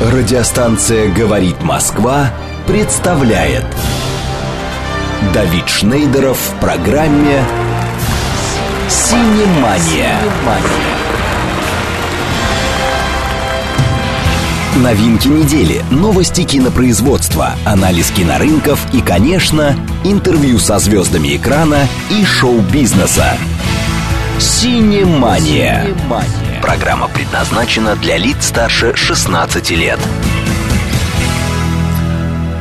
Радиостанция «Говорит Москва» представляет Давид Шнейдеров в программе «Синемания». Новинки недели, новости кинопроизводства, анализ кинорынков и, конечно, интервью со звездами экрана и шоу-бизнеса. «Синемания». Программа предназначена для лиц старше 16 лет.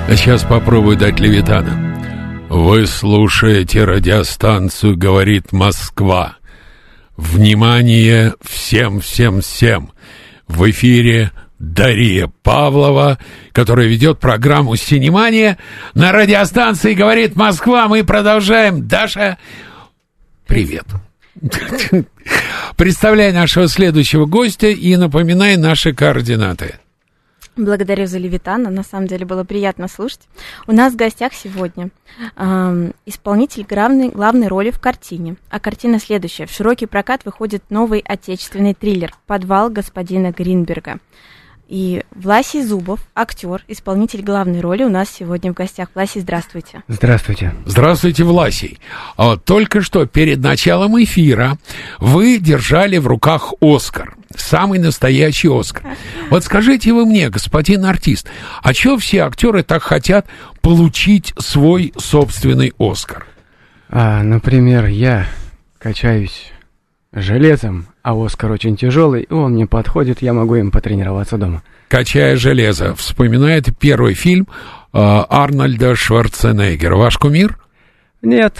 Сейчас попробую дать Левитана. Вы слушаете радиостанцию «Говорит Москва». Внимание всем, всем, всем! В эфире Дарья Павлова, которая ведет программу «Синемания» на радиостанции «Говорит Москва». Мы продолжаем. Даша, привет. Представляй нашего следующего гостя и напоминай наши координаты. Благодарю за Левитана. На самом деле было приятно слушать. У нас в гостях сегодня э, исполнитель главной, главной роли в картине. А картина следующая. В широкий прокат выходит новый отечественный триллер «Подвал господина Гринберга». И Власий Зубов, актер, исполнитель главной роли у нас сегодня в гостях. Власий, здравствуйте. Здравствуйте. Здравствуйте, Власий. А, только что перед началом эфира вы держали в руках Оскар. Самый настоящий Оскар. Вот скажите вы мне, господин артист, а чего все актеры так хотят получить свой собственный Оскар? А, например, я качаюсь железом, а Оскар очень тяжелый, и он мне подходит, я могу им потренироваться дома. «Качая железо» вспоминает первый фильм э, Арнольда Шварценеггера. Ваш кумир? Нет.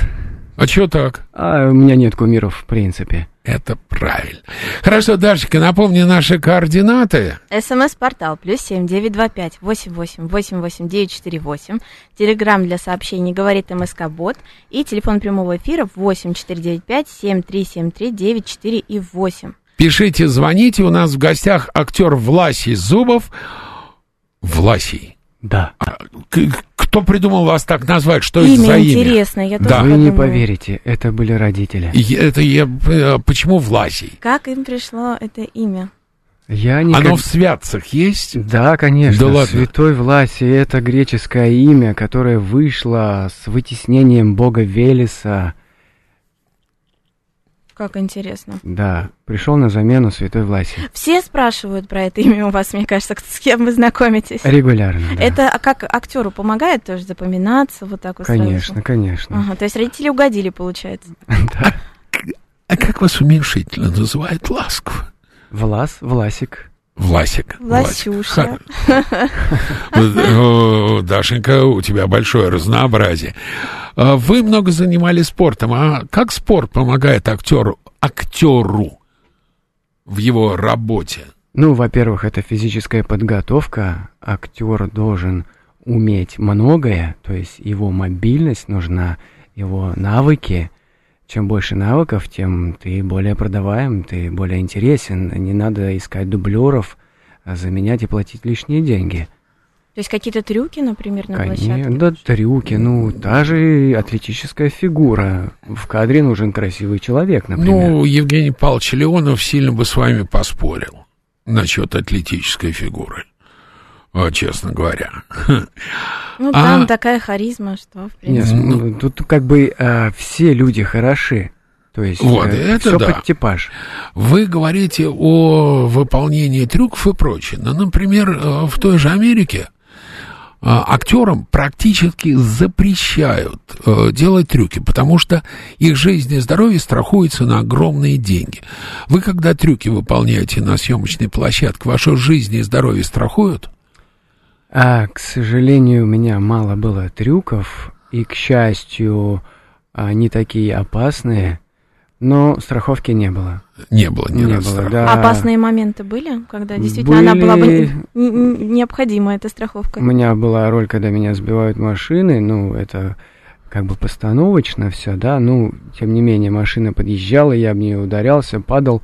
А что так? А у меня нет кумиров, в принципе. Это правильно. Хорошо, Дашечка, напомни наши координаты. СМС-портал плюс семь девять два пять восемь восемь восемь восемь девять четыре восемь. Телеграмм для сообщений говорит МСК Бот. И телефон прямого эфира восемь четыре девять пять семь три семь три девять четыре и восемь. Пишите, звоните. У нас в гостях актер Власий Зубов. Власий. Да. А, кто придумал вас так назвать? Что имя это за имя? интересное, я тоже Да. Вы подумала. не поверите, это были родители. И Это я, э, почему Власий? Как им пришло это имя? Я не Оно в святцах есть? Да, конечно. Да ладно. Святой Власий – это греческое имя, которое вышло с вытеснением бога Велеса. Как интересно. Да, пришел на замену Святой Власий. Все спрашивают про это имя у вас, мне кажется, с кем вы знакомитесь. Регулярно, да. Это а как актеру помогает тоже запоминаться вот так вот сразу? Конечно, конечно. Ага, то есть родители угодили, получается. Да. А как вас уменьшительно называют ласково? Влас, Власик. Власик. Власюша. Ну, Дашенька, у тебя большое разнообразие. А Вы много занимались спортом. А как спорт помогает актеру, актеру в его работе? Ну, во-первых, это физическая подготовка. Актер должен уметь многое, то есть его мобильность нужна, его навыки. Чем больше навыков, тем ты более продаваем, ты более интересен. Не надо искать дублеров, а заменять и платить лишние деньги. То есть какие-то трюки, например, на площадке? Конечно, да, трюки, ну, та же атлетическая фигура. В кадре нужен красивый человек, например. Ну, Евгений Павлович Леонов сильно бы с вами поспорил насчет атлетической фигуры. Вот, честно говоря. Ну, А- там такая харизма, что, в Нет, принципе... ну, тут как бы а, все люди хороши. То есть Вот, это все да. под типаж. Вы говорите о выполнении трюков и прочее. Но, например, э, в той же Америке э, актерам практически запрещают э, делать трюки, потому что их жизнь и здоровье страхуются на огромные деньги. Вы, когда трюки выполняете на съемочной площадке, вашу жизнь и здоровье страхуют? А, к сожалению, у меня мало было трюков, и, к счастью, они такие опасные, но страховки не было. Не было ни Не разу было, да. Опасные моменты были, когда действительно она была бы Были. необходима, эта страховка? У меня была роль, когда меня сбивают машины, ну, это как бы постановочно все, да, ну, тем не менее, машина подъезжала, я в нее ударялся, падал,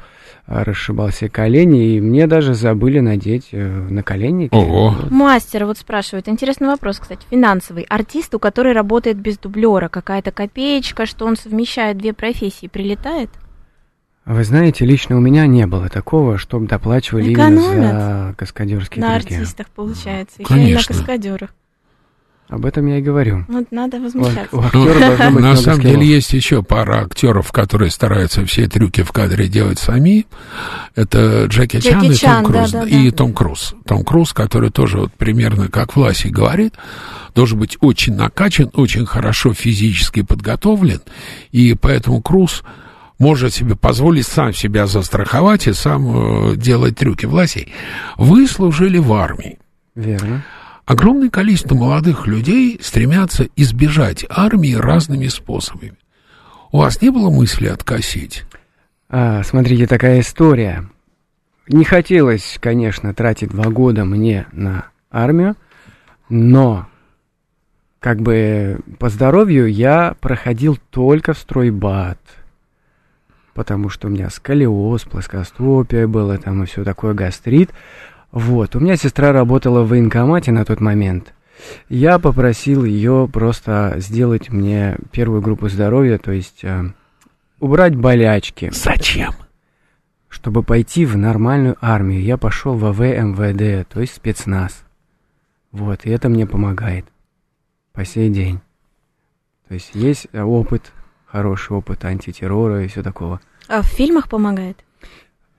а, расшибал себе колени, и мне даже забыли надеть э, наколенники. Ого. Вот. Мастер вот спрашивает, интересный вопрос, кстати, финансовый. Артисту, который работает без дублера, какая-то копеечка, что он совмещает две профессии, прилетает? Вы знаете, лично у меня не было такого, чтобы доплачивали именно Экономят. за каскадерские На трюки. артистах получается, еще и на Конечно. каскадерах. Об этом я и говорю. Вот надо возмущаться. у Ну, На самом скиллов. деле есть еще пара актеров, которые стараются все трюки в кадре делать сами. Это Джеки, Джеки Чан и Чан, Том Круз. да, да, и да. Том Круз. Том Круз, который тоже вот примерно как Власий говорит, должен быть очень накачан, очень хорошо физически подготовлен. И поэтому Круз может себе позволить сам себя застраховать и сам э, делать трюки. Власий, вы служили в армии. Верно. Огромное количество молодых людей стремятся избежать армии разными способами. У вас не было мысли откосить? А, смотрите, такая история. Не хотелось, конечно, тратить два года мне на армию, но как бы по здоровью я проходил только в стройбат, потому что у меня сколиоз, плоскостопие было там и все такое, гастрит. Вот, у меня сестра работала в военкомате на тот момент. Я попросил ее просто сделать мне первую группу здоровья, то есть э, убрать болячки Зачем? чтобы пойти в нормальную армию, я пошел в АВ МВД, то есть спецназ. Вот, и это мне помогает по сей день. То есть есть э, опыт, хороший опыт антитеррора и все такого. А в фильмах помогает?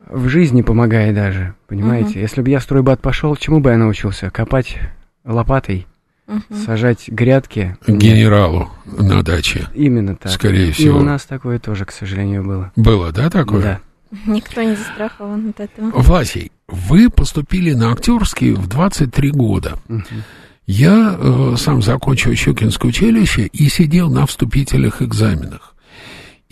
В жизни помогает даже, понимаете? Если бы я в стройбат пошел, чему бы я научился? Копать лопатой, Мгм. сажать грядки? Нет, Генералу на даче. Именно так. Скорее И всего. у нас такое тоже, к сожалению, было. Было, да, такое? Да. Никто не застрахован от этого. Власий, вы поступили на актерский в 23 года. Мгм. Я э, сам закончил Щукинское училище и сидел на вступительных экзаменах.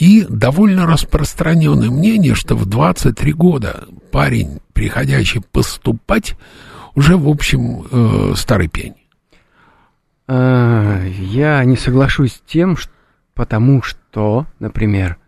И довольно распространенное мнение, что в 23 года парень, приходящий поступать, уже, в общем, э, старый пень. А, Я не соглашусь с тем, ш- потому что, например,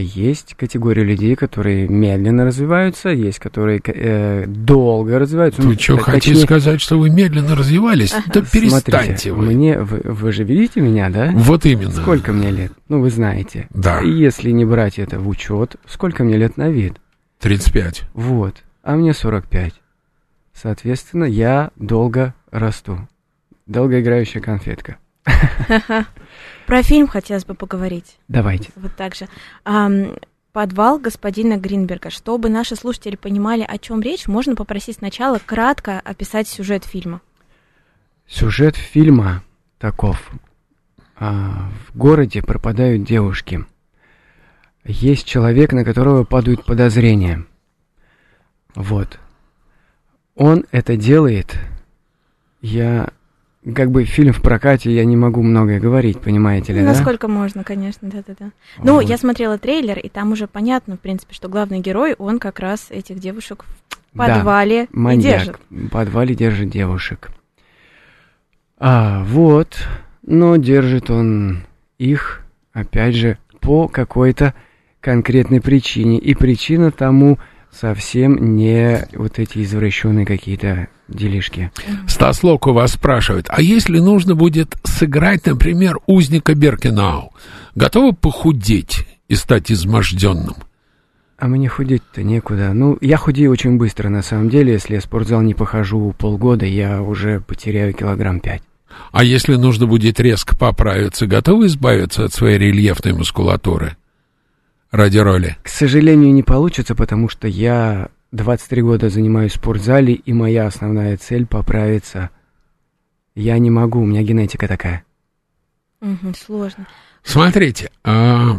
есть категория людей, которые медленно развиваются, есть которые э, долго развиваются. Вы Ну, что, т- хотите точнее, сказать, что вы медленно развивались? Да перестаньте смотрите, вы. Мне, вы, вы же видите меня, да? Вот именно. Сколько мне лет? Ну, вы знаете. Да. И если не брать это в учет, сколько мне лет на вид? 35. Вот. А мне 45. Соответственно, я долго расту. Долгоиграющая конфетка. Про фильм хотелось бы поговорить. Давайте. Вот так же. Подвал господина Гринберга. Чтобы наши слушатели понимали, о чем речь, можно попросить сначала кратко описать сюжет фильма. Сюжет фильма таков. А, в городе пропадают девушки. Есть человек, на которого падают подозрения. Вот. Он это делает. Я... Как бы фильм в прокате, я не могу многое говорить, понимаете ли, да? Насколько можно, конечно, да-да-да. Ну, Вот. я смотрела трейлер, и там уже понятно, в принципе, что главный герой, он как раз этих девушек в Да, подвале и Маньяк. держит. В подвале держит девушек. А, вот. Но держит он их, опять же, по какой-то конкретной причине. И причина тому совсем не вот эти извращенные какие-то делишки. Стас Локу вас спрашивает, а если нужно будет сыграть, например, узника Беркинау, готовы похудеть и стать изможденным? А мне худеть-то некуда. Ну, я худею очень быстро, на самом деле. Если я в спортзал не похожу полгода, я уже потеряю килограмм пять. А если нужно будет резко поправиться, готовы избавиться от своей рельефной мускулатуры? Ради роли. К сожалению, не получится, потому что я 23 года занимаюсь в спортзале, и моя основная цель поправиться. Я не могу, у меня генетика такая. Мгм, сложно. Смотрите, а,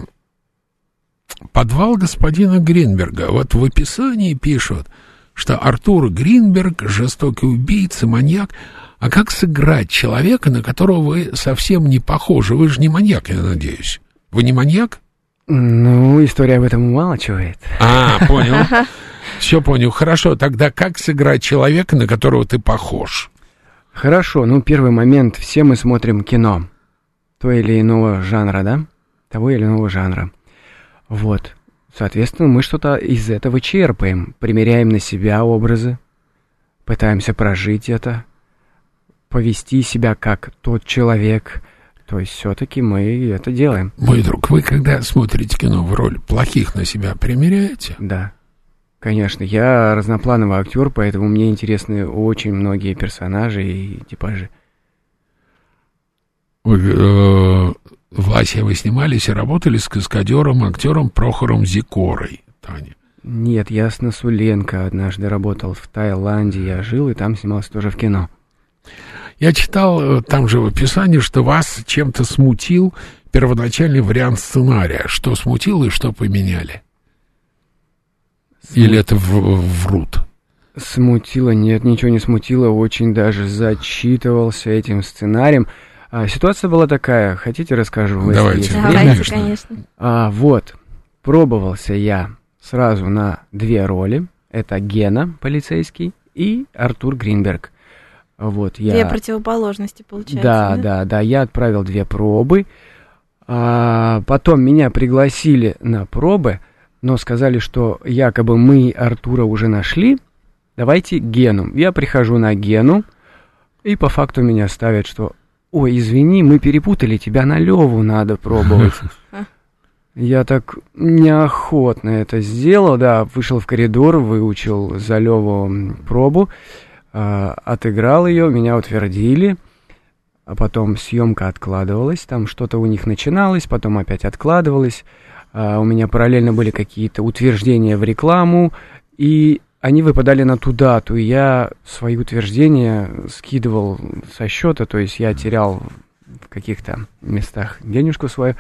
подвал господина Гринберга. Вот в описании пишут, что Артур Гринберг жестокий убийца, маньяк. А как сыграть человека, на которого вы совсем не похожи? Вы же не маньяк, я надеюсь. Вы не маньяк? Ну, история об этом умалчивает. А, понял. Все понял. Хорошо, тогда как сыграть человека, на которого ты похож? Хорошо, ну, первый момент. Все мы смотрим кино. То или иного жанра, да? Того или иного жанра. Вот. Соответственно, мы что-то из этого черпаем. Примеряем на себя образы. Пытаемся прожить это. Повести себя как тот человек, То есть все-таки мы это делаем. Мой друг, вы когда смотрите кино в роль плохих на себя примеряете? Да. Конечно, я разноплановый актер, поэтому мне интересны очень многие персонажи и типажи. Вы, э, Вася, вы снимались и работали с каскадером, актером Прохором Зикорой, Таня? Нет, я с Насуленко однажды работал в Таиланде, я жил и там снимался тоже в кино. Я читал э, там же в описании, что вас чем-то смутил первоначальный вариант сценария. Что смутило и что поменяли? Или это в- врут? Смутило? Нет, ничего не смутило, очень даже зачитывался этим сценарием. А, ситуация была такая, хотите расскажу? Давайте. Давайте, Конечно. конечно. А, вот, пробовался я сразу на две роли. Это Гена, полицейский, и Артур Гринберг. Вот, я... Две противоположности, получается. Да, да, да, я отправил две пробы. А, потом меня пригласили на пробы, но сказали, что якобы мы Артура уже нашли. Давайте Гену. Я прихожу на Гену, и по факту меня ставят, что «Ой, извини, мы перепутали, тебя на Леву надо пробовать». Я так неохотно это сделал, да, вышел в коридор, выучил за Леву пробу, отыграл ее, меня утвердили, а потом съемка откладывалась, там что-то у них начиналось, потом опять откладывалось, а, у меня параллельно были какие-то утверждения в рекламу, и они выпадали на ту дату, и я свои утверждения скидывал со счета, то есть я терял в каких-то местах денежку свою.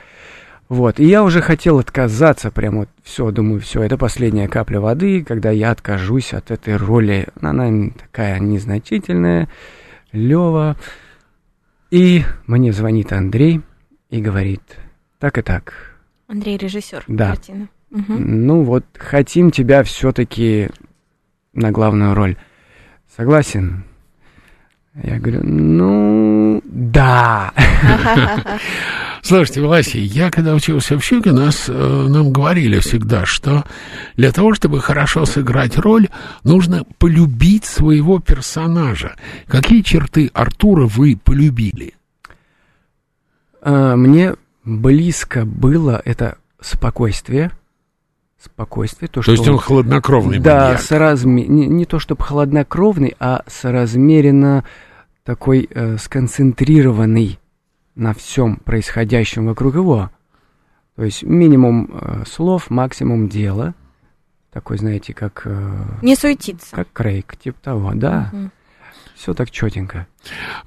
Вот, и я уже хотел отказаться, прям вот, все, думаю, все, это последняя капля воды, когда я откажусь от этой роли. Она такая незначительная, Лева. И мне звонит Андрей и говорит, так и так, Андрей режиссер Да. картины. Мгм. ну вот, хотим тебя все-таки на главную роль. Согласен? Я говорю, ну, да. Слушайте, Вася, я когда учился в Щуке, нас, э, нам говорили всегда, что для того, чтобы хорошо сыграть роль, нужно полюбить своего персонажа. Какие черты Артура вы полюбили? А, Мне близко было это спокойствие. Спокойствие, то, То что... есть он хладнокровный Да, маньяк. соразме... не, не то чтобы хладнокровный, а соразмеренно такой э, сконцентрированный на всем происходящем вокруг его. То есть минимум э, слов, максимум дела. Такой, знаете, как, э, Не суетиться. как Крейг, типа того, да. Мгм. Все так четенько.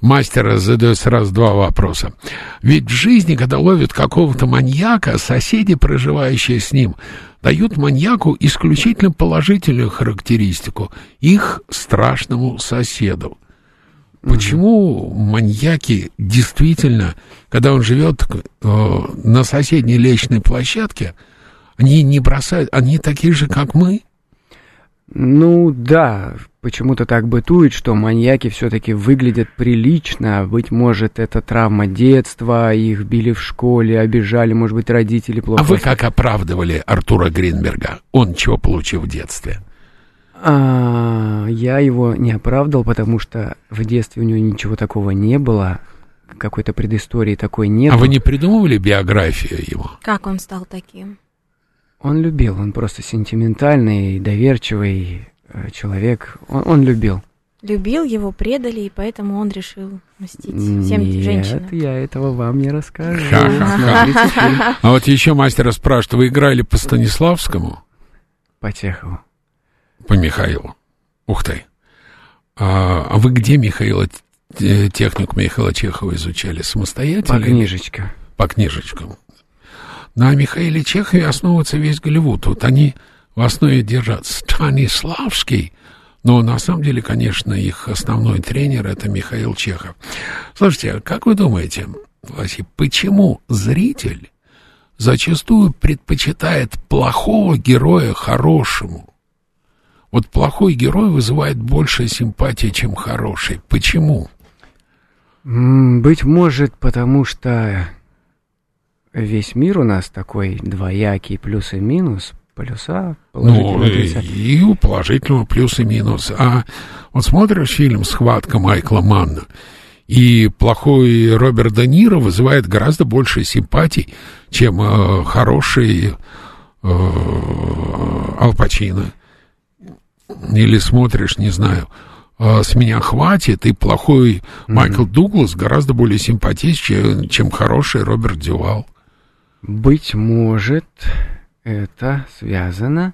Мастер задает сразу два вопроса. Ведь в жизни, когда ловят какого-то маньяка, соседи, проживающие с ним, дают маньяку исключительно положительную характеристику их страшному соседу. Почему маньяки действительно, когда он живет э, на соседней лестничной площадке, они не бросают, они такие же, как мы? Ну да, почему-то так бытует, что маньяки все-таки выглядят прилично. Быть может, это травма детства, их били в школе, обижали, может быть, родители плохо. А вы как оправдывали Артура Гринберга? Он чего получил в детстве? А, я его не оправдал, потому что в детстве у него ничего такого не было, какой-то предыстории такой нет. А вы не придумывали биографию его? Как он стал таким? Он любил, он просто сентиментальный, доверчивый э, человек. Он, он любил. Любил его, предали, и поэтому он решил мстить всем Нет, женщинам. я этого вам не расскажу. А вот еще мастера спрашивают, вы играли по Станиславскому? по Чехову. По Михаилу? Ух ты. А, а вы где Михаила, э, технику Михаила Чехова изучали? Самостоятельно? По или книжечке. По книжечкам. На Михаиле Чехове основывается весь Голливуд. Вот они в основе держат Станиславский, но на самом деле, конечно, их основной тренер это Михаил Чехов. Слушайте, а как вы думаете, Вася, почему зритель зачастую предпочитает плохого героя хорошему? Вот плохой герой вызывает больше симпатии, чем хороший. Почему? Быть может, потому что весь мир у нас такой двоякий, плюс и минус, плюса, Ну, и, и у положительного плюс и минус. А вот смотришь фильм «Схватка» Майкла Манна, И плохой Роберт Де Ниро вызывает гораздо больше симпатий, чем э, хороший э, Ал Пачино. Или смотришь, не знаю, э, с меня хватит, и плохой Майкл Дуглас гораздо более симпатичен, чем хороший Роберт Дювал. Быть может, это связано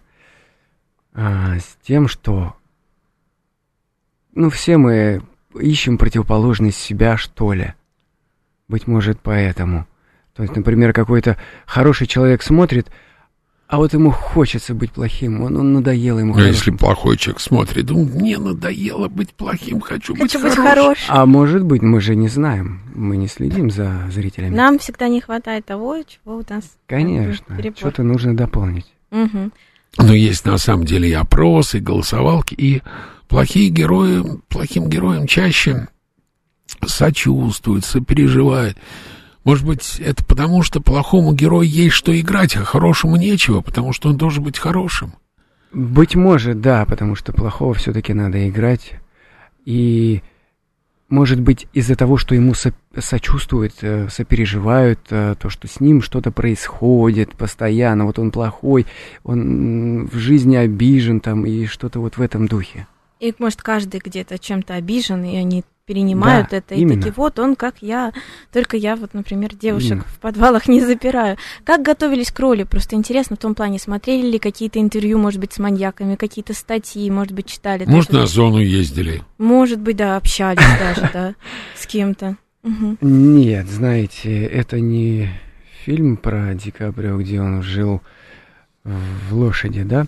а, с тем, что ну, все мы ищем противоположность себя, что ли. Быть может, поэтому. То есть, например, какой-то хороший человек смотрит, а вот ему хочется быть плохим, он, он надоело ему. Но хорошим. если плохой человек смотрит, ну, мне надоело быть плохим, хочу, Хочу быть, быть хорошим. А может быть, мы же не знаем, мы не следим за зрителями. Нам всегда не хватает того, чего у нас... Конечно, что-то нужно дополнить. Угу. Но есть на самом деле и опросы, и голосовалки, и плохие герои, плохим героям чаще сочувствуют, сопереживают. Может быть, это потому, что плохому герою есть что играть, а хорошему нечего, потому что он должен быть хорошим. Быть может, да, потому что плохого все-таки надо играть. И, может быть, из-за того, что ему со сочувствуют, э, сопереживают, э, то, что с ним что-то происходит постоянно, вот он плохой, он в жизни обижен там и что-то вот в этом духе. И, может, каждый где-то чем-то обижен, и они перенимают Да, это. И именно. такие, вот он как я. Только я, вот, например, девушек Именно. в подвалах не запираю. Как готовились к роли? Просто интересно в том плане, смотрели ли какие-то интервью, может быть, с маньяками, какие-то статьи, может быть, читали. Может, тоже? на зону ездили. Может быть, да, общались даже, да, с кем-то. Нет, знаете, это не фильм про Ди Каприо, где он жил в лошади, да?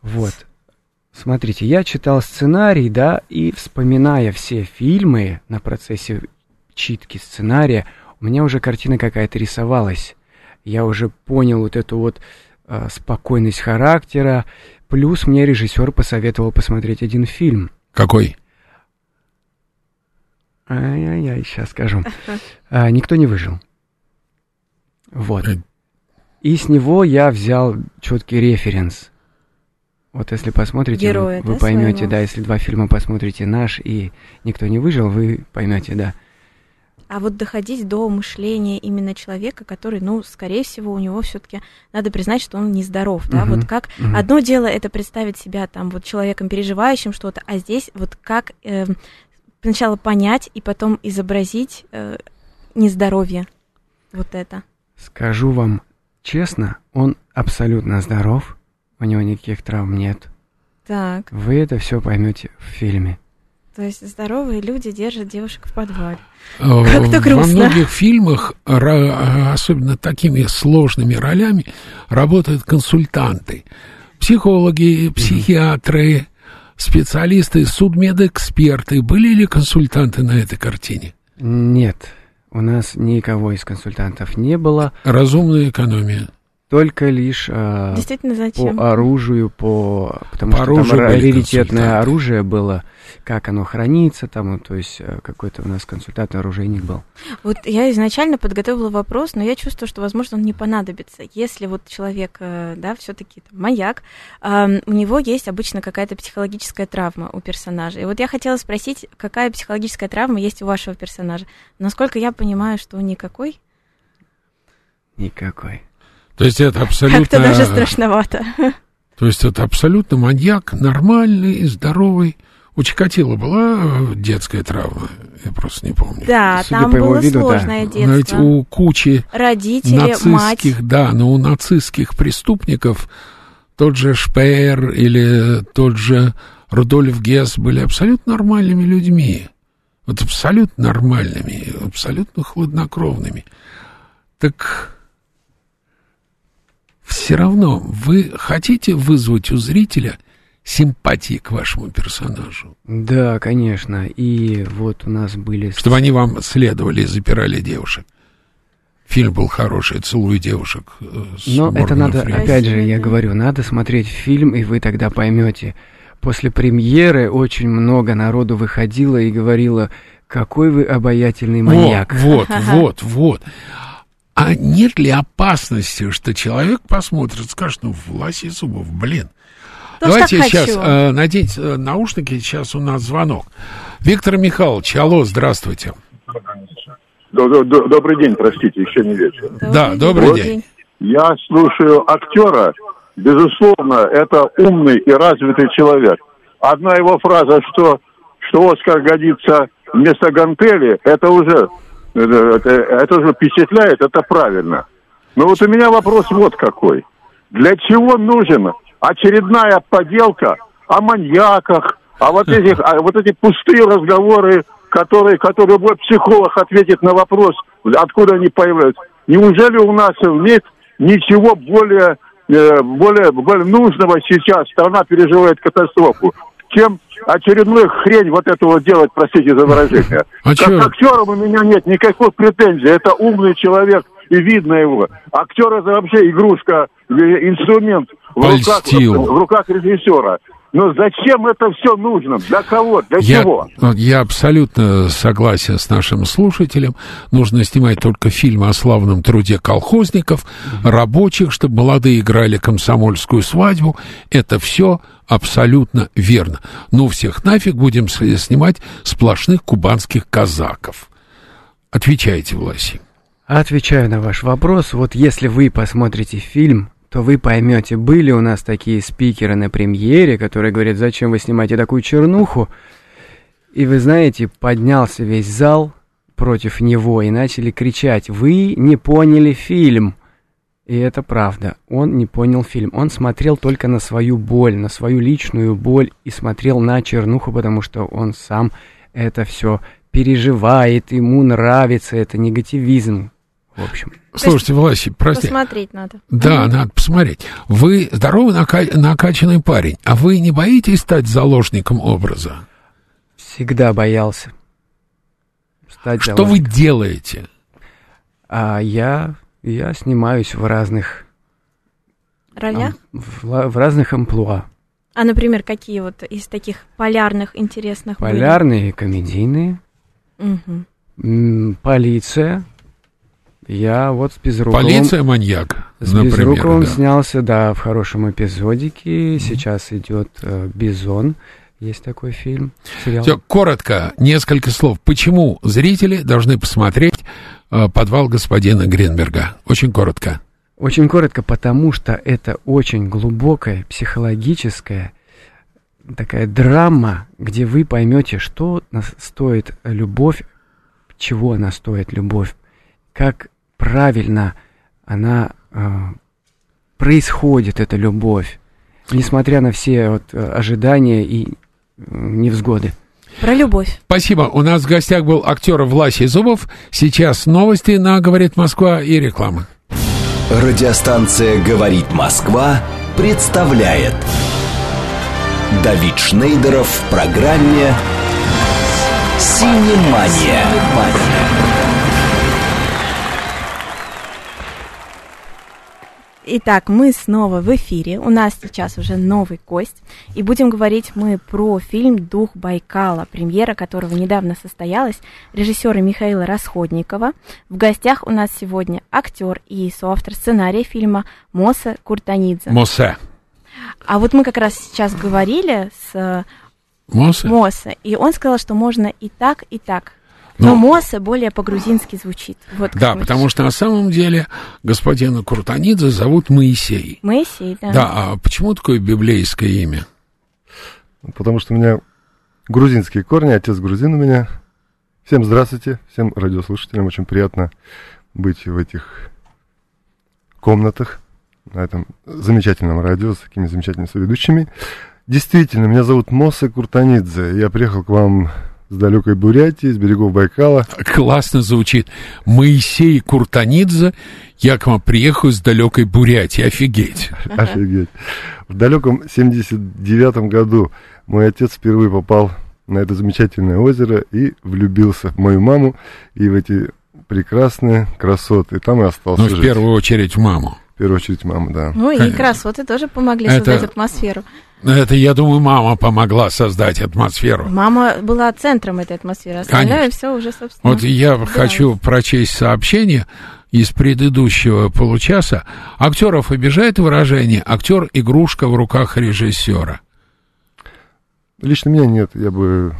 Вот. Смотрите, я читал сценарий, да, и вспоминая все фильмы на процессе читки сценария, у меня уже картина какая-то рисовалась. Я уже понял вот эту вот э, спокойность характера. Плюс мне режиссер посоветовал посмотреть один фильм. Какой? Ай-яй-яй, сейчас скажу. А, никто не выжил. Вот. Э. И с него я взял четкий референс. Вот если посмотрите, Героя, вы, вы да, поймете, своего? да, если два фильма посмотрите наш и никто не выжил, вы поймете, да. А вот доходить до мышления именно человека, который, ну, скорее всего, у него все-таки надо признать, что он нездоров, да, Мгм, вот как мгм. одно дело это представить себя там вот человеком переживающим что-то, а здесь вот как э, сначала понять и потом изобразить э, нездоровье, вот это. Скажу вам честно, он абсолютно здоров, у него никаких травм нет. Так, Вы это все поймете в фильме. то есть здоровые люди держат девушек в подвале. Э, Как-то Во грустно. многих фильмах, особенно такими сложными ролями, работают консультанты. Психологи, психиатры, специалисты, судмедэксперты. Были ли консультанты на этой картине? Нет, у нас никого из консультантов не было, Разумная экономия. Только лишь а, Действительно, зачем? по оружию, по потому По что оружию там раритетное оружие было, как оно хранится, там, ну, то есть э, какой-то у нас консультант оружейник был. Вот я изначально подготовила вопрос, но я чувствую, что, возможно, он не понадобится. Если вот человек, э, да, все-таки маяк, ам, у него есть обычно какая-то психологическая травма у персонажа. И вот я хотела спросить, какая психологическая травма есть у вашего персонажа? Насколько я понимаю, что никакой. Никакой. То есть это абсолютно... Как-то даже страшновато. То есть это абсолютно маньяк, нормальный, здоровый. У Чикатило была э, детская травма? Я просто не помню. Да, Судя там по его было виду, да. сложное Знаете, детство. у кучи Родители, мать. нацистских, да, но у нацистских преступников тот же Шпеер или тот же Рудольф Гесс были абсолютно нормальными людьми. Вот абсолютно нормальными, абсолютно хладнокровными. Так все равно вы хотите вызвать у зрителя симпатии к вашему персонажу, Да, конечно. И вот у нас были... чтобы они вам следовали и запирали девушек. Фильм был хороший, «Целую девушек». э, Но это Морганом надо, Фриманом. опять же, я говорю, надо смотреть фильм, и вы тогда поймете. После премьеры очень много народу выходило и говорило, какой вы обаятельный маньяк. Вот, вот, вот, вот. А нет ли опасности, что человек посмотрит, скажет, ну, Власий Зубов, блин, Тоже Давайте так сейчас э, надеть э, наушники, сейчас у нас звонок. Виктор Михайлович, алло, здравствуйте. Добрый день, простите, еще не вечер. Да, добрый день. Я слушаю актера. Безусловно, это умный и развитый человек. Одна его фраза, что, что Оскар годится вместо гантели, это уже, это, это- это уже впечатляет, это правильно. Но вот у меня вопрос вот какой. Для чего нужен очередная поделка о маньяках, о вот этих, а вот эти пустые разговоры, которые, которые любой психолог ответит на вопрос, откуда они появляются. Неужели у нас нет ничего более, э, более, более нужного сейчас? Страна переживает катастрофу. Чем очередную хрень вот эту вот делать, простите за выражение. А как актерам у меня нет никаких претензий. Это умный человек, и видно его. Актер это вообще игрушка, э, инструмент в руках, в руках режиссера. Но зачем это все нужно? Для кого? Для Я, чего? я абсолютно согласен с нашим слушателем. Нужно снимать только фильмы о славном труде колхозников, рабочих, чтобы молодые играли комсомольскую свадьбу. Это все абсолютно верно. Ну, всех нафиг будем снимать сплошных кубанских казаков. Отвечайте, Власий. Отвечаю на ваш вопрос. Вот если вы посмотрите фильм, то вы поймете, были у нас такие спикеры на премьере, которые говорят, зачем вы снимаете такую чернуху. И вы знаете, поднялся весь зал против него и начали кричать, вы не поняли фильм. И это правда. Он не понял фильм. Он смотрел только на свою боль, на свою личную боль и смотрел на чернуху, потому что он сам это все переживает, ему нравится, это негативизм. В общем, Слушайте, Власий, прости. Посмотреть надо. Да, надо посмотреть. Вы здоровый, нака- накачанный парень, а вы не боитесь стать заложником образа? всегда боялся. Стать Что вы заложником. делаете? А я, я снимаюсь в разных, Ролях? в, ла- в разных амплуа. А, например, какие вот из таких полярных, интересных были? Полярные, комедийные, Мгм. м, полиция. Я вот с Безруковым... Полиция маньяк, С например. Безруковым да. снялся, да, в хорошем эпизодике. Сейчас идет э, Бизон. Есть такой фильм, сериал. Всё, коротко, несколько слов. Почему зрители должны посмотреть подвал господина Гринберга? Очень коротко. Очень коротко, потому что это очень глубокая психологическая такая драма, где вы поймете, что стоит любовь, чего она стоит любовь, как правильно она э, происходит эта любовь, несмотря на все вот, э, ожидания и э, невзгоды. Про любовь. Спасибо. У нас в гостях был актер Власий Зубов. Сейчас новости на «Говорит Москва» и реклама. Радиостанция «Говорит Москва» представляет Давид Шнейдеров в программе «Синемания». Итак, мы снова в эфире. У нас сейчас уже новый гость. И будем говорить мы про фильм «Дух Байкала», премьера которого недавно состоялась, режиссера Михаила Расходникова. В гостях у нас сегодня актер и соавтор сценария фильма Моса Куртанидзе. Мосе. А вот мы как раз сейчас говорили с э, Мосе? Моса, и он сказал, что можно и так, и так. Но Ну. Моса более по-грузински звучит. Вот Да, потому что на самом деле господина Куртанидзе зовут Моисей. Моисей, да. Да, а почему такое библейское имя? Потому что у меня грузинские корни, отец грузин у меня. Всем здравствуйте, всем радиослушателям. Очень приятно быть в этих комнатах, на этом замечательном радио с такими замечательными соведущими. Действительно, меня зовут Моса Куртанидзе. Я приехал к вам с далекой Бурятии, с берегов Байкала. Классно звучит. Моисей Куртанидзе. Я к вам приехал из далекой Бурятии. Офигеть. Офигеть. В далеком 79 году мой отец впервые попал на это замечательное озеро и влюбился в мою маму и в эти прекрасные красоты. Там и остался Ну, в жить. первую очередь маму. В первую очередь маму, да. Ну и Конечно. красоты тоже помогли Это- создать атмосферу. Это, я думаю, мама помогла создать атмосферу. Мама была центром этой атмосферы, остальное все уже, собственно. Вот я да. хочу прочесть сообщение. из предыдущего получаса. Актеров обижает выражение «актер – игрушка в руках режиссера». Лично меня нет, я бы...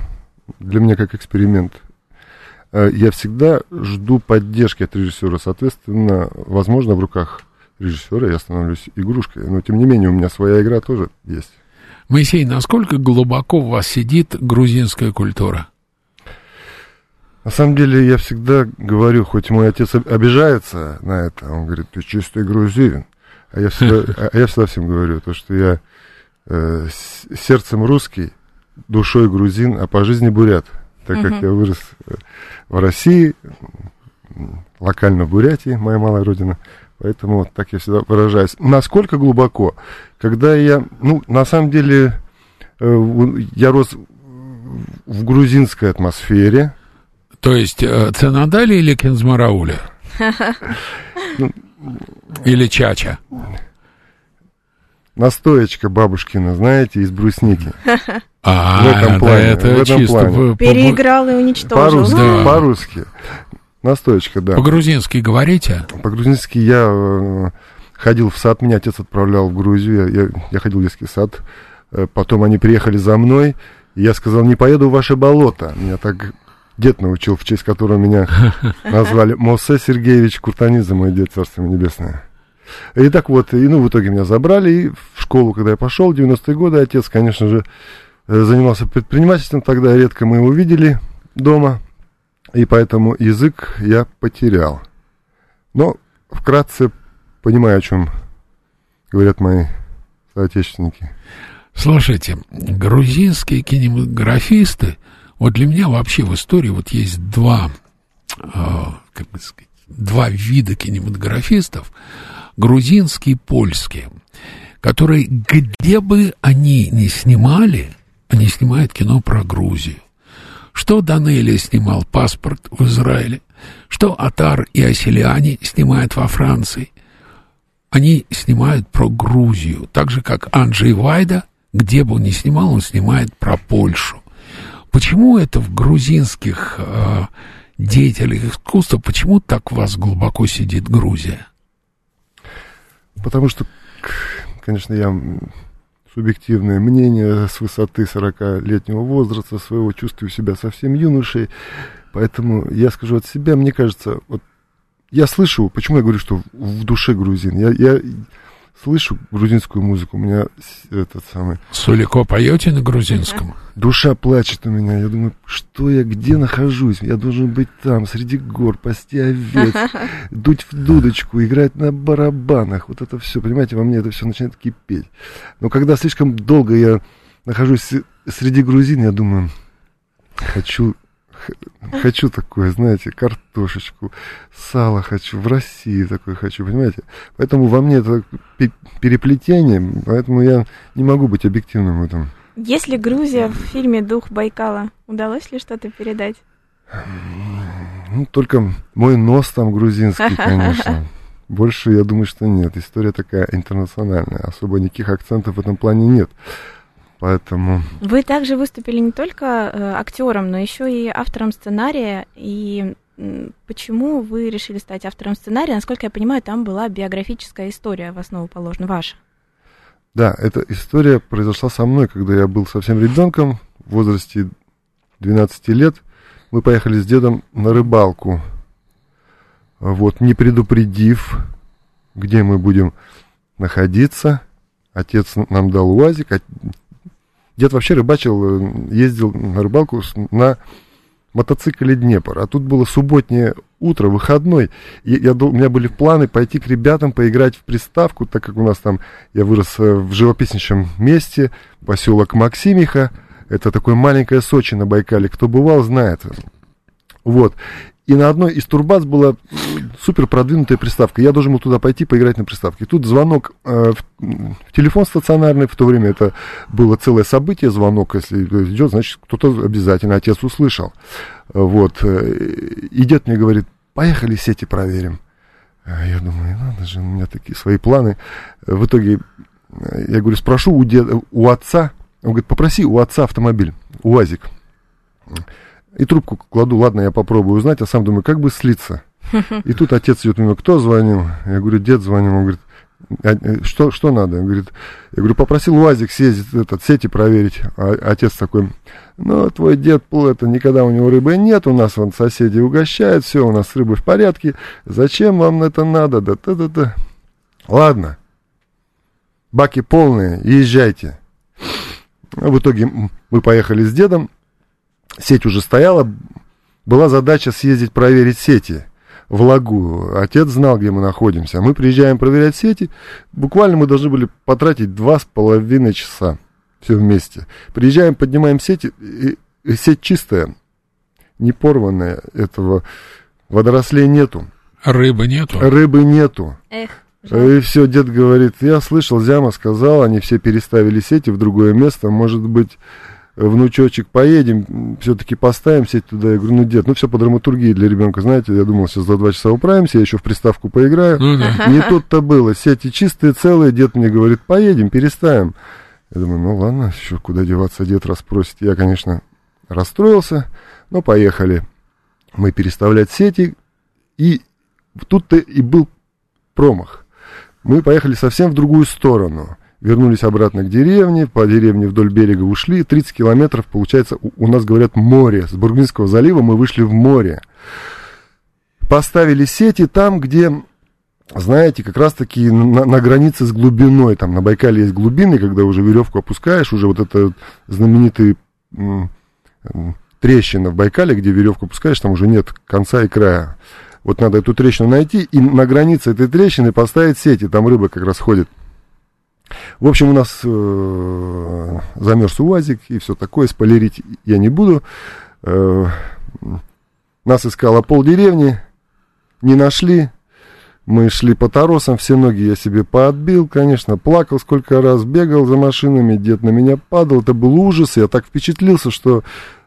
Для меня как эксперимент. Э, Я всегда жду поддержки от режиссера. Соответственно, возможно, в руках режиссера я становлюсь игрушкой. Но, тем не менее, у меня своя игра тоже есть. Моисей, насколько глубоко в вас сидит грузинская культура? На самом деле, я всегда говорю, хоть мой отец об- обижается на это, он говорит, ты чистый грузин. А я всегда, а я всегда всем говорю, то, что я э, сердцем русский, душой грузин, а по жизни бурят. Так как я вырос э, в России, локально в Бурятии, моя малая родина. Поэтому вот так я всегда выражаюсь. Насколько глубоко? Когда я, ну, на самом деле, э, я рос в грузинской атмосфере, То есть э, Ценадали или Кензмарауля? Или Чача? Настоечка бабушкина, знаете, из брусники. А, В этом да, плане, это в этом чисто плане. Переиграл и уничтожил. По-русски, Да. по-русски. Настоечка, да. по-грузински говорите? По-грузински я э, ходил в сад, меня отец отправлял в Грузию, я, я, ходил в детский сад. Э, Потом они приехали за мной, и я сказал, не поеду в ваше болото. Меня так дед научил, в честь которого меня назвали Мосе Сергеевич Куртанидзе, мой дед, царство небесное. И так вот, и, ну, в итоге меня забрали, и в школу, когда я пошел, в 90-е годы, отец, конечно же, э, занимался предпринимательством, тогда редко мы его видели дома, и поэтому язык я потерял. Но вкратце понимаю, о чем говорят мои соотечественники. Слушайте, грузинские кинематографисты, вот для меня вообще в истории вот есть два, э, как бы сказать, два вида кинематографистов, грузинский и польский, которые, где бы они ни снимали, они снимают кино про Грузию. Что Данелия снимал «Паспорт» в Израиле, что Атар и Аселиани снимают во Франции. Они снимают про Грузию, так же, как Анджей Вайда, где бы он ни снимал, он снимает про Польшу. Почему это в грузинских э, деятелях искусства, почему так у вас глубоко сидит Грузия? Потому что, конечно, я субъективное мнение с высоты 40-летнего возраста своего чувствую себя совсем юношей. Поэтому я скажу от себя, мне кажется, вот я слышу, почему я говорю, что в душе грузин. Я, я слышу грузинскую музыку, у меня этот самый Сулико поете на грузинском? Душа плачет у меня. Я думаю, что я где нахожусь? Я должен быть там, среди гор, пасти овец, дуть в дудочку, играть на барабанах. Вот это все, понимаете, во мне это все начинает кипеть. Но когда слишком долго я нахожусь среди грузин, я думаю, хочу, хочу такое, знаете, картошечку, сало хочу, в России такое хочу, понимаете? Поэтому во мне это пе- переплетение, поэтому я не могу быть объективным в этом. Если Грузия в фильме «Дух Байкала», удалось ли что-то передать? Ну, только мой нос там грузинский, конечно. Больше, я думаю, что нет. История такая интернациональная. Особо никаких акцентов в этом плане нет. Поэтому... Вы также выступили не только э, актером, но еще и автором сценария. И почему вы решили стать автором сценария? Насколько я понимаю, там была биографическая история в основу положена, ваша. Да, эта история произошла со мной, когда я был совсем ребенком, в возрасте 12 лет. Мы поехали с дедом на рыбалку. Вот, не предупредив, где мы будем находиться. Отец нам дал УАЗик. Дед вообще рыбачил, э, ездил на рыбалку на мотоцикле Днепр. А тут было субботнее утро, выходной. И я, у меня были планы пойти к ребятам, поиграть в приставку, так как у нас там, я вырос э, в живописнейшем месте, поселок Максимиха. Это такое маленькое Сочи на Байкале. Кто бывал, знает. Вот. И на одной из турбаз была м, супер продвинутая приставка. Я должен был туда пойти поиграть на приставке. Тут звонок э, в, в телефон стационарный. В то время это было целое событие, звонок. Если идет, значит, кто-то обязательно, отец услышал. Э, Вот. э, И дед мне говорит, поехали сети проверим. А Я думаю, надо же, у меня такие свои планы. Э, В итоге, э, я говорю, спрошу у, деда, у отца. Он говорит, попроси у отца автомобиль, УАЗик. И трубку кладу, ладно, я попробую узнать, а сам думаю, как бы слиться. И тут отец идет мимо, кто звонил? Я говорю, дед звонил. Он говорит, «А, э, что, что надо? Он говорит, я говорю, попросил УАЗик съездить, этот, сети проверить. А отец такой, ну, твой дед, это никогда у него рыбы нет, у нас вон соседи угощают, все, у нас с рыбой в порядке. Зачем вам это надо? Да, да, да, да. Ладно, баки полные, езжайте. В итоге мы поехали с дедом, сеть уже стояла, была задача съездить проверить сети в лагу. Отец знал, где мы находимся. Мы приезжаем проверять сети. Буквально мы должны были потратить два с половиной часа. Все вместе. Приезжаем, поднимаем сети. И, и сеть чистая, не порванная. Этого водорослей нету. Рыбы нету? Рыбы нету. Эх, И все, дед говорит, я слышал, Зяма сказал, они все переставили сети в другое место, может быть, внучочек, поедем, все-таки поставим сеть туда. Я говорю, ну, дед, ну, все по драматургии для ребенка, знаете, я думал, сейчас за два часа управимся, я еще в приставку поиграю. Ну да. Не тут-то было, сети чистые, целые, дед мне говорит, поедем, переставим. Я думаю, ну, ладно, еще куда деваться, дед расспросит. Я, конечно, расстроился, но поехали. Мы переставлять сети, и тут-то и был промах. Мы поехали совсем в другую сторону. Вернулись обратно к деревне, по деревне вдоль берега ушли. 30 километров, получается, у, у нас говорят море. С Бургинского залива мы вышли в море. Поставили сети там, где, знаете, как раз-таки на, на границе с глубиной. Там на Байкале есть глубины, когда уже веревку опускаешь, уже вот это знаменитый трещина в Байкале, где веревку опускаешь, там уже нет конца и края. Вот надо эту трещину найти и на границе этой трещины поставить сети, там рыба как раз ходит. В общем, у нас э, замерз УАЗик и все такое, спойлерить я не буду. Э, нас искала полдеревни, не нашли. Мы шли по торосам, все ноги я себе поотбил, конечно, плакал сколько раз, бегал за машинами, дед на меня падал, это был ужас, я так впечатлился, что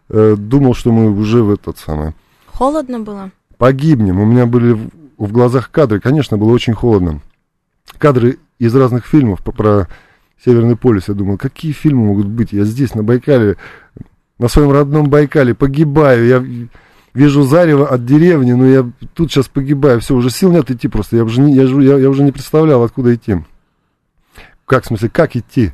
э, думал, что мы уже в этот самый холодно было? погибнем. У меня были в, в глазах кадры, конечно, было очень холодно. Кадры из разных фильмов по- про Северный полюс. Я думал, какие фильмы могут быть? Я здесь, на Байкале, на своем родном Байкале погибаю. Я вижу зарево от деревни, но я тут сейчас погибаю. Все, уже сил нет идти просто. Я уже не, я, я, я уже не представлял, откуда идти. Как, в смысле, как идти?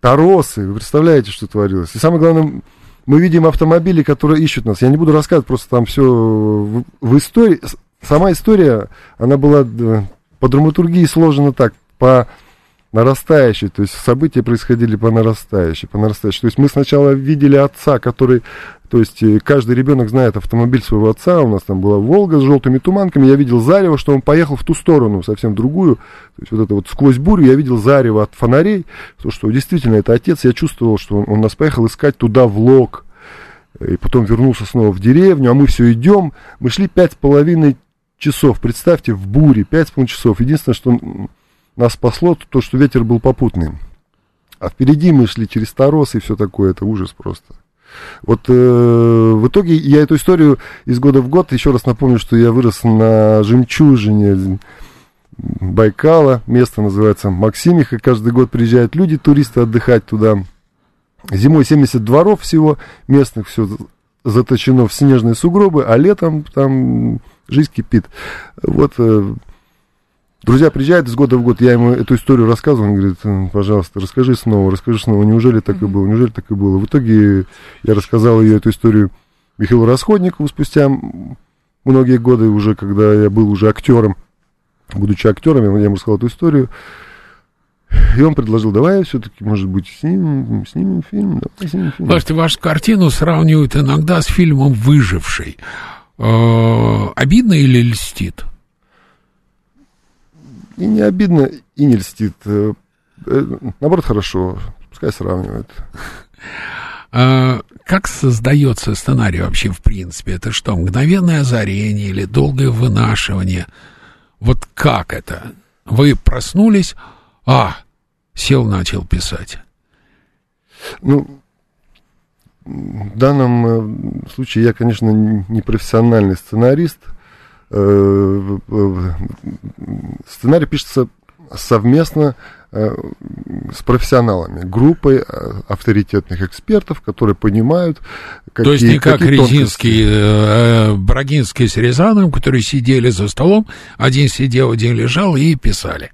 Торосы, вы представляете, что творилось? И самое главное, мы видим автомобили, которые ищут нас. Я не буду рассказывать, просто там все в, в истории. Сама история, она была по драматургии сложена так, по нарастающей, то есть события происходили по нарастающей, по нарастающей. То есть мы сначала видели отца, который, то есть э, каждый ребенок знает автомобиль своего отца, у нас там была Волга с желтыми туманками, я видел зарево, что он поехал в ту сторону, совсем другую, то есть вот это вот сквозь бурю я видел зарево от фонарей, то, что действительно это отец, я чувствовал, что он, он нас поехал искать туда в лог, и потом вернулся снова в деревню, а мы все идем, мы шли пять с половиной часов, представьте, в буре, пять с половиной часов, единственное, что нас спасло, то, что ветер был попутный. А впереди мы шли через Тарос и все такое, это ужас просто. Вот э, в итоге я эту историю из года в год, еще раз напомню, что я вырос на жемчужине Байкала, место называется Максимиха, каждый год приезжают люди, туристы отдыхать туда. Зимой 70 дворов всего местных, все заточено в снежные сугробы, а летом там жизнь кипит. Вот э, Друзья приезжают из года в год, я ему эту историю рассказываю, он говорит, «М, пожалуйста, расскажи снова, расскажи снова, неужели так и было, неужели так и было. В итоге я рассказал ее, эту историю Михаилу Расходникову спустя многие годы уже, когда я был уже актером, будучи актером, я ему рассказал эту историю, и он предложил, давай все-таки, может быть, снимем, снимем фильм, давай снимем фильм. Слушайте, вашу картину сравнивают иногда с фильмом «Выживший». Э, Обидно или льстит? И не обидно, и не льстит. Э, э, Наоборот, хорошо, пускай сравнивают. А как создается сценарий вообще в принципе? Это что, мгновенное озарение или долгое вынашивание? Вот как это? Вы проснулись, а, сел, начал писать. Ну, в данном э, случае я, конечно, не профессиональный сценарист. Э, Сценарий пишется совместно э, с профессионалами, группой авторитетных экспертов, которые понимают, какие То есть не как. Резинский, э, Брагинский с Рязаном, которые сидели за столом, один сидел, один лежал и писали.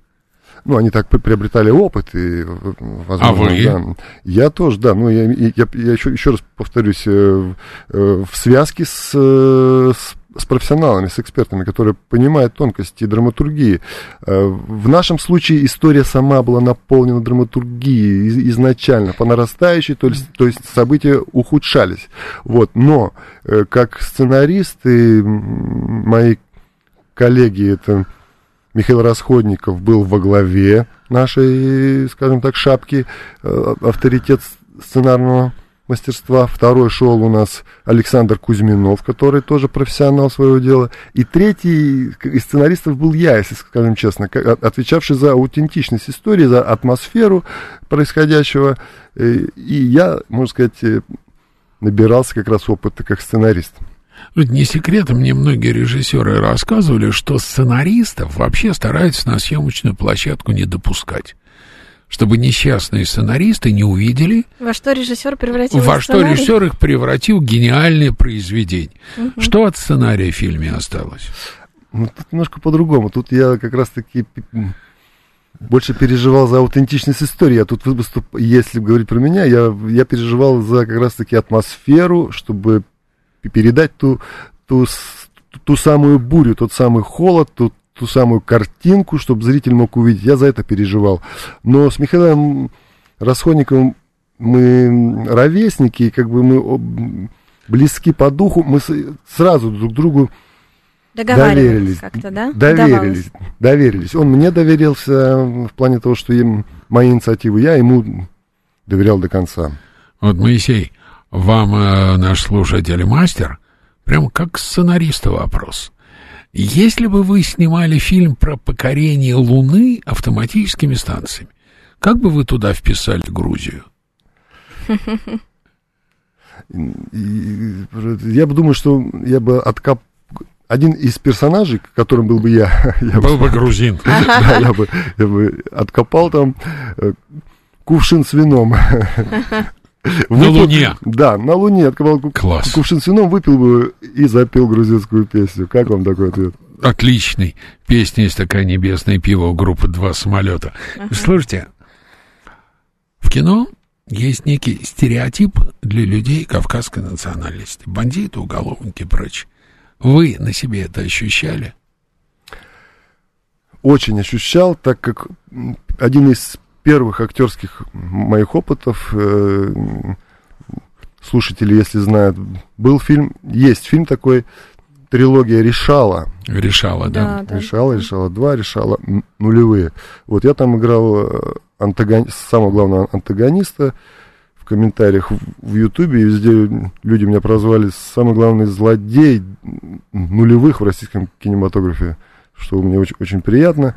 Ну, они так при- приобретали опыт, и, возможно, А вы? да. Я тоже, да, ну, я, я, я еще, еще раз повторюсь, э, э, в связке с, э, с, с профессионалами, с экспертами, которые понимают тонкости драматургии. В нашем случае история сама была наполнена драматургией из- изначально, по нарастающей, то есть, то есть события ухудшались. Вот, но как сценаристы, мои коллеги, это Михаил Расходников был во главе нашей, скажем так, шапки, э, авторитет сценарного мастерства. Второй шел у нас Александр Кузьминов, который тоже профессионал своего дела. И третий из сценаристов был я, если скажем честно, отвечавший за аутентичность истории, за атмосферу происходящего. Э, И я, можно сказать, э, набирался как раз опыта как сценарист. Ну, Это не секрет, мне многие режиссеры рассказывали, что сценаристов вообще стараются на съемочную площадку не допускать. Чтобы несчастные сценаристы не увидели, Во что режиссер превратился во что режиссер их превратил в гениальное произведение. Что от сценария в фильме осталось? Ну, тут немножко по-другому. Тут я как раз-таки больше переживал за аутентичность истории. Я тут выступ... если говорить про меня, я, я переживал за как раз-таки атмосферу, чтобы передать ту, ту, ту самую бурю, тот самый холод, ту, ту самую картинку, чтобы зритель мог увидеть. Я за это переживал. Но с Михаилом Расходниковым мы ровесники, и как бы мы близки по духу, мы сразу друг другу доверились. как-то, да? Доверились, доверились. Он мне доверился в плане того, что им, мои инициативы, я ему доверял до конца. Вот, Моисей, вам э, наш слушатель мастер, прям как сценариста вопрос. Если бы вы снимали фильм про покорение Луны автоматическими станциями, как бы вы туда вписали Грузию? Я бы думаю, что я бы откоп... Один из персонажей, которым был бы я, я Был бы грузин. да, я бы, я бы откопал там э, кувшин с вином. На Луне. Да, на Луне ку- Класс. кувшин с вином, выпил бы и запел грузинскую песню. Как вам такой ответ? Отличный. Песня есть такая «Небесное пиво» у группы «Два самолета». Слушайте, в кино есть некий стереотип для людей кавказской национальности. Бандиты, уголовники и прочее. Вы на себе это ощущали? очень ощущал, так как один из первых актерских моих опытов, э, слушатели, если знают, был фильм, есть фильм такой, трилогия «Решала». Решала, да? Да, да. «Решала», «Решала 2», «Решала нулевые». Вот я там играл э, антагони- самого главного антагониста, в комментариях в- Ютубе, и везде люди меня прозвали самый главный злодей нулевых в российском кинематографе, что мне очень, очень приятно.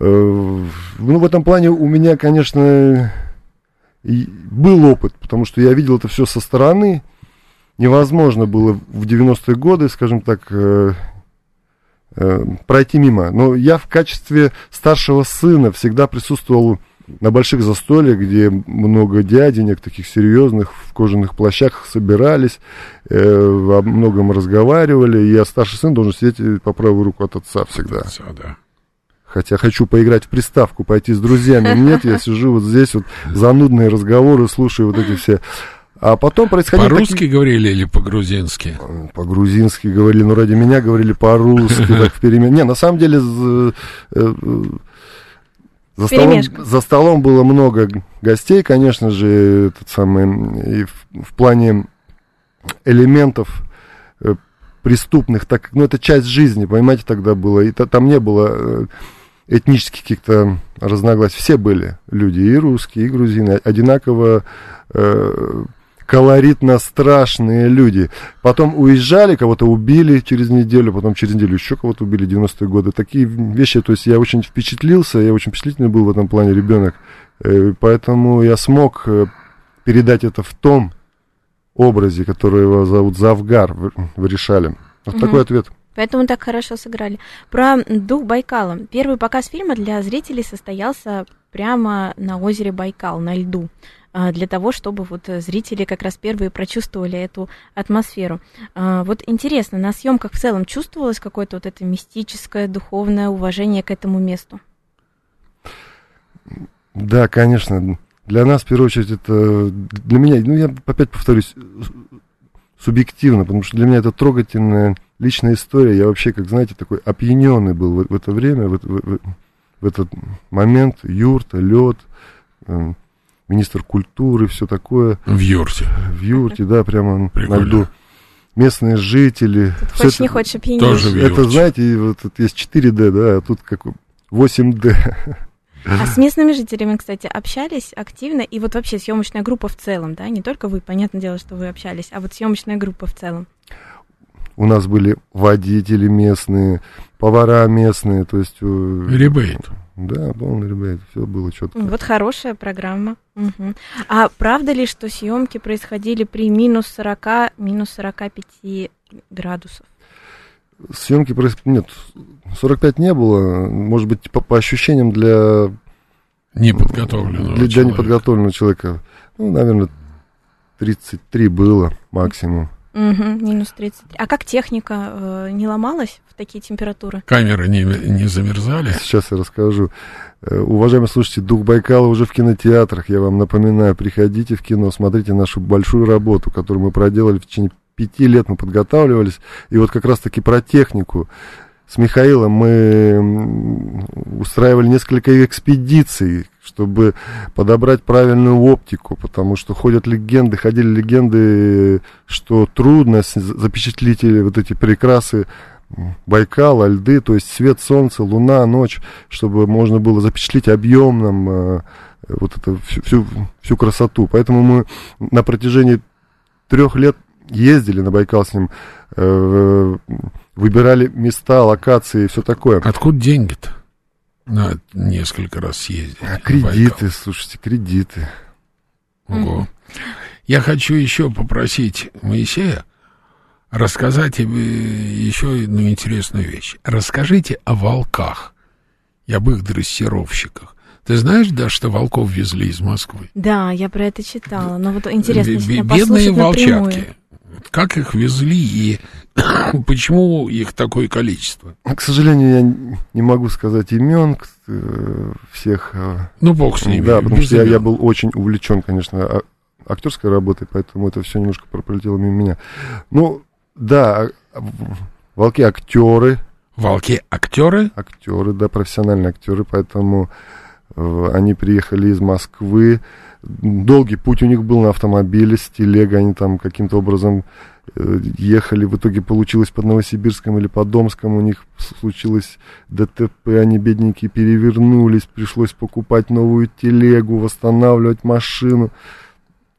Ну, в этом плане у меня, конечно, был опыт, потому что я видел это все со стороны. Невозможно было в 90-е годы, скажем так, э, э, пройти мимо. Но я в качестве старшего сына всегда присутствовал на больших застольях, где много дяденек таких серьезных в кожаных плащах собирались, э, о многом разговаривали. Я старший сын должен сидеть по правую руку от отца всегда. Отца, да. Хотя хочу поиграть в приставку, пойти с друзьями. Нет, я сижу вот здесь вот занудные разговоры, слушаю вот эти все. А потом происходили По-русски такие- говорили или по-грузински? по-грузински говорили, но ради меня говорили по-русски, так в перемен. Не, на самом деле за, э, за столом, за столом было много гостей, конечно же, этот самый, и в, в плане элементов э, преступных, так как, ну, это часть жизни, понимаете, тогда было, и та- там не было э, этнических каких-то разногласий, все были люди, и русские, и грузины, одинаково э, колоритно страшные люди. Потом уезжали, кого-то убили через неделю, потом через неделю еще кого-то убили, 90-е годы. Такие вещи, то есть я очень впечатлился, я очень впечатлительный был в этом плане ребенок. Э, Поэтому я смог э, передать это в том образе, который его зовут Завгар в, в Решале. Вот Мгм. такой ответ. Поэтому так хорошо сыграли. Про дух Байкала. Первый показ фильма для зрителей состоялся прямо на озере Байкал, на льду а, для того, чтобы вот зрители как раз первые прочувствовали эту атмосферу. А, вот интересно, на съемках в целом чувствовалось какое-то вот это мистическое, духовное уважение к этому месту? Да, конечно. Для нас, в первую очередь, это для меня, ну, я опять повторюсь, субъективно, потому что для меня это трогательная личная история. Я вообще, как знаете, такой опьяненный был в, в это время, в, в, в этот момент. Юрта, лед, э, министр культуры, все такое. В юрте. В юрте, да, прямо Прикольно. на льду. Местные жители. Тут хочешь это- не хочешь опьянешь. Тоже в Это, юрте. знаете, вот тут есть 4D, да, а тут как 8D. А с местными жителями, кстати, общались активно, и вот вообще съемочная группа в целом, да, не только вы, понятное дело, что вы общались, а вот съемочная группа в целом. У нас были водители местные, повара местные, то есть... э, Ребейт. Да, полный ребят, все было четко. Вот хорошая программа. Мгм. А правда ли, что съемки происходили при минус 40, минус 45 градусов? Съемки проис- Нет, 45 не было. Может быть, по, по ощущениям для, Неподготовленного для, для человека. неподготовленного человека, ну, наверное, 33 было максимум. Мгм, минус 33. А как техника э, не ломалась в такие температуры? Камеры не, не замерзали. Сейчас я расскажу. Э, Уважаемые слушатели, «Дух Байкала» уже в кинотеатрах. Я вам напоминаю, приходите в кино, смотрите нашу большую работу, которую мы проделали в течение пяти лет, мы подготавливались. И вот как раз-таки про технику. С Михаилом мы устраивали несколько экспедиций, чтобы подобрать правильную оптику, потому что ходят легенды, ходили легенды, что трудно запечатлить вот эти прекрасы Байкала, льды, то есть свет солнца, луна, ночь, чтобы можно было запечатлеть объемным э, вот это всю, всю, всю красоту. Поэтому мы на протяжении трех лет ездили на Байкал с ним, э, выбирали места, локации и все такое. Откуда деньги-то? На несколько раз съездить. А кредиты, слушайте, кредиты. Ого. Я хочу еще попросить Моисея рассказать тебе еще одну интересную вещь. Расскажите о волках и об их дрессировщиках. Ты знаешь, да, что волков везли из Москвы? Да, я про это читала. Но вот интересно Бедные послушать напрямую. Как их везли и почему их такое количество? К сожалению, я не могу сказать имен э, всех. э, Ну, бог с ними. Да, потому что я, я был очень увлечен, конечно, а- актерской работой, поэтому это все немножко пролетело мимо меня. Ну, да, а- волки актеры, Волки актеры? актеры, да, профессиональные актеры, поэтому э, они приехали из Москвы. Долгий путь у них был на автомобиле с телегой, они там каким-то образом э, ехали, в итоге получилось под Новосибирском или под Домском, у них случилось ДТП, они бедненькие перевернулись, пришлось покупать новую телегу, восстанавливать машину.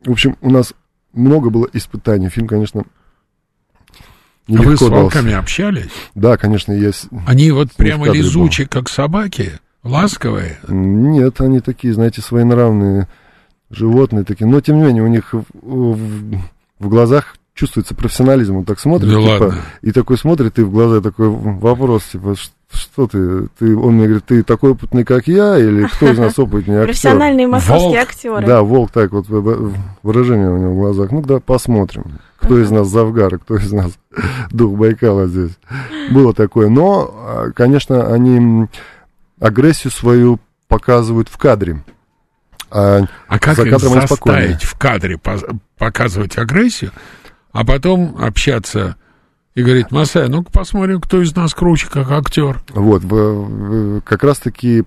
В общем, у нас много было испытаний. Фильм, конечно, А вы с нелегко дался. волками общались? Да, конечно, я... с- Они вот прямо был. лизучие, как собаки, ласковые. Нет, они такие, знаете, своенравные животные такие. Но, тем не менее, у них в, в- в глазах чувствуется профессионализм. Он так смотрит, Да типа, ладно. и такой смотрит, и в глаза такой вопрос, типа, «Ш- что ты? ты? Он мне говорит, ты такой опытный, как я, или кто из нас опытнее актер? Профессиональные московские актеры. Да, волк так вот, выражение у него в глазах. Ну да, посмотрим, кто из нас Завгар, кто из нас дух Байкала здесь. Было такое. Но, а, конечно, они агрессию свою показывают в кадре. А А как За их кадром спокойнее. заставить в кадре показывать агрессию, а потом общаться и говорить, Масай, ну-ка посмотрим, кто из нас круче, как актер. Вот, как раз-таки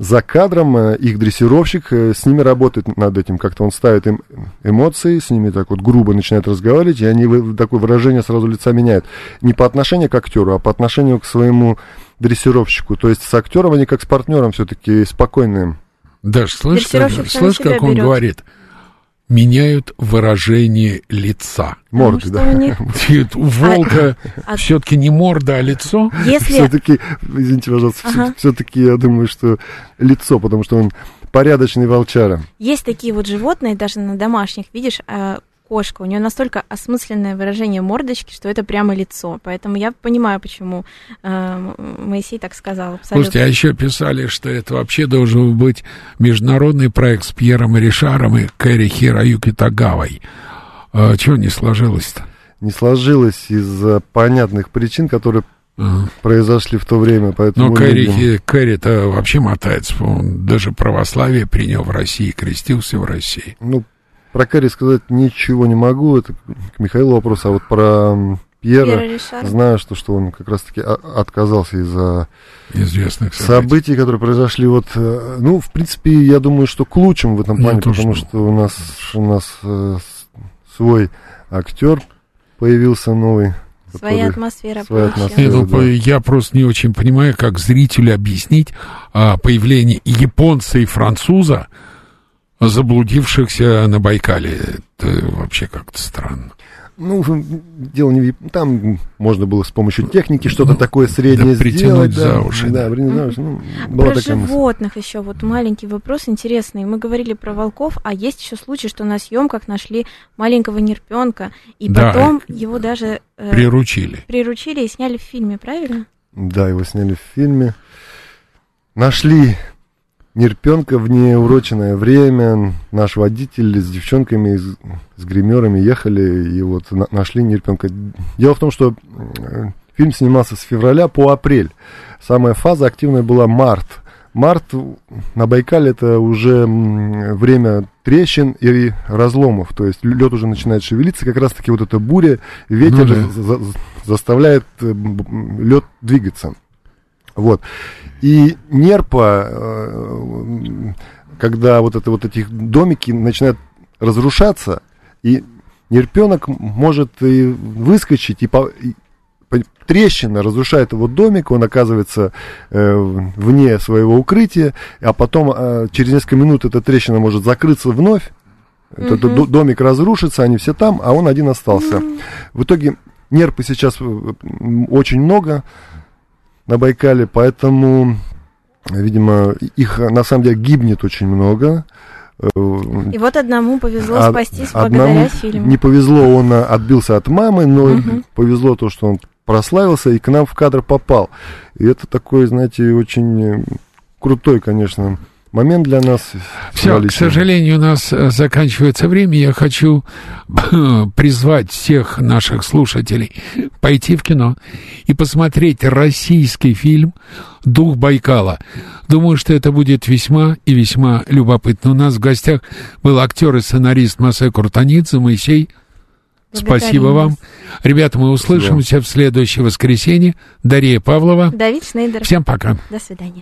за кадром э, их дрессировщик э, с ними работает над этим. Как-то он ставит им эмоции, с ними так вот грубо начинает разговаривать, и они такое выражение сразу лица меняют. Не по отношению к актеру, а по отношению к своему дрессировщику. То есть с актером они как с партнером все-таки спокойные. Даш, слышь, как, слышь, как он берет. говорит? Меняют выражение лица. Морды, что да. у них- И У волка а- все-таки не морда, а лицо. Если Все-таки, извините, пожалуйста, Ага. все-таки я думаю, что лицо, потому что он порядочный волчара. есть такие вот животные, даже на домашних, видишь, а, кошка. У нее настолько осмысленное выражение мордочки, что это прямо лицо. Поэтому я понимаю, почему э, Моисей так сказал. Абсолютно. Слушайте, а еще писали, что это вообще должен быть международный проект с Пьером Ришаром и Кэрри Хироюки Тагавой. А, чего не сложилось-то? Не сложилось из-за понятных причин, которые Ага. произошли в то время, поэтому... Но Кэрри, Кэрри-то вообще мотается. Он даже православие принял в России, крестился в России. Ну, про Кэрри сказать ничего не могу, это к Михаилу вопрос, а вот про Пьера, Пьера знаю, что, что он как раз-таки отказался из-за Известных событий. событий, которые произошли вот, э, ну, в принципе, я думаю, что к лучшему в этом Я плане, тоже потому думаю. что у нас, у нас э, свой актер появился новый. Своя атмосфера своя атмосфера. Не, ну, да. я просто не очень понимаю, как зрителю объяснить а, появление японца и француза, заблудившихся на Байкале. Это вообще как-то странно. Ну, дело не Там можно было с помощью техники что-то такое среднее Ну, да притянуть сделать. да, за уши, Да, да. притянуть за уши. Ну, была Про такая мысль. животных еще вот маленький вопрос интересный. Мы говорили про волков, а есть еще случай, что на съемках нашли маленького нерпенка, и Да. потом его даже э, Приручили. приручили и сняли в фильме, правильно? Да, его сняли в фильме. Нашли нерпенка в неуроченное время. Наш водитель с девчонками, с, с гримерами ехали и вот на- нашли нерпенка. Дело в том, что э, фильм снимался с февраля по апрель. Самая фаза активная была март. Март на Байкале это уже время трещин и разломов, то есть лед уже начинает шевелиться, как раз таки вот эта буря, ветер Ну да. за- за- заставляет лед двигаться. Вот. И нерпа, э, когда вот, это, вот эти домики начинают разрушаться, и нерпенок может и выскочить, и, по- и трещина разрушает его домик, он оказывается э, вне своего укрытия, а потом э, через несколько минут эта трещина может закрыться вновь, этот Мгм. до- домик разрушится, они все там, а он один остался. В итоге нерпы сейчас э, очень много на Байкале, поэтому, видимо, их э, на самом деле гибнет очень много. Э, И вот одному повезло а- спастись одному благодаря фильму. Не повезло, он а, отбился от мамы, но Мгм. повезло то, что он прославился и к нам в кадр попал. И это такой, знаете, очень э, крутой, конечно, момент для нас. Все, к сожалению, у нас э, заканчивается время. Я хочу призвать всех наших слушателей пойти в кино и посмотреть российский фильм «Дух Байкала». Думаю, что это будет весьма и весьма любопытно. У нас в гостях был актер и сценарист Масе Куртанидзе, Моисей. Спасибо Благодарим вам. вас. Ребята, мы услышимся в следующее воскресенье. Дарья Павлова. Давид Шнейдер. Всем пока. До свидания.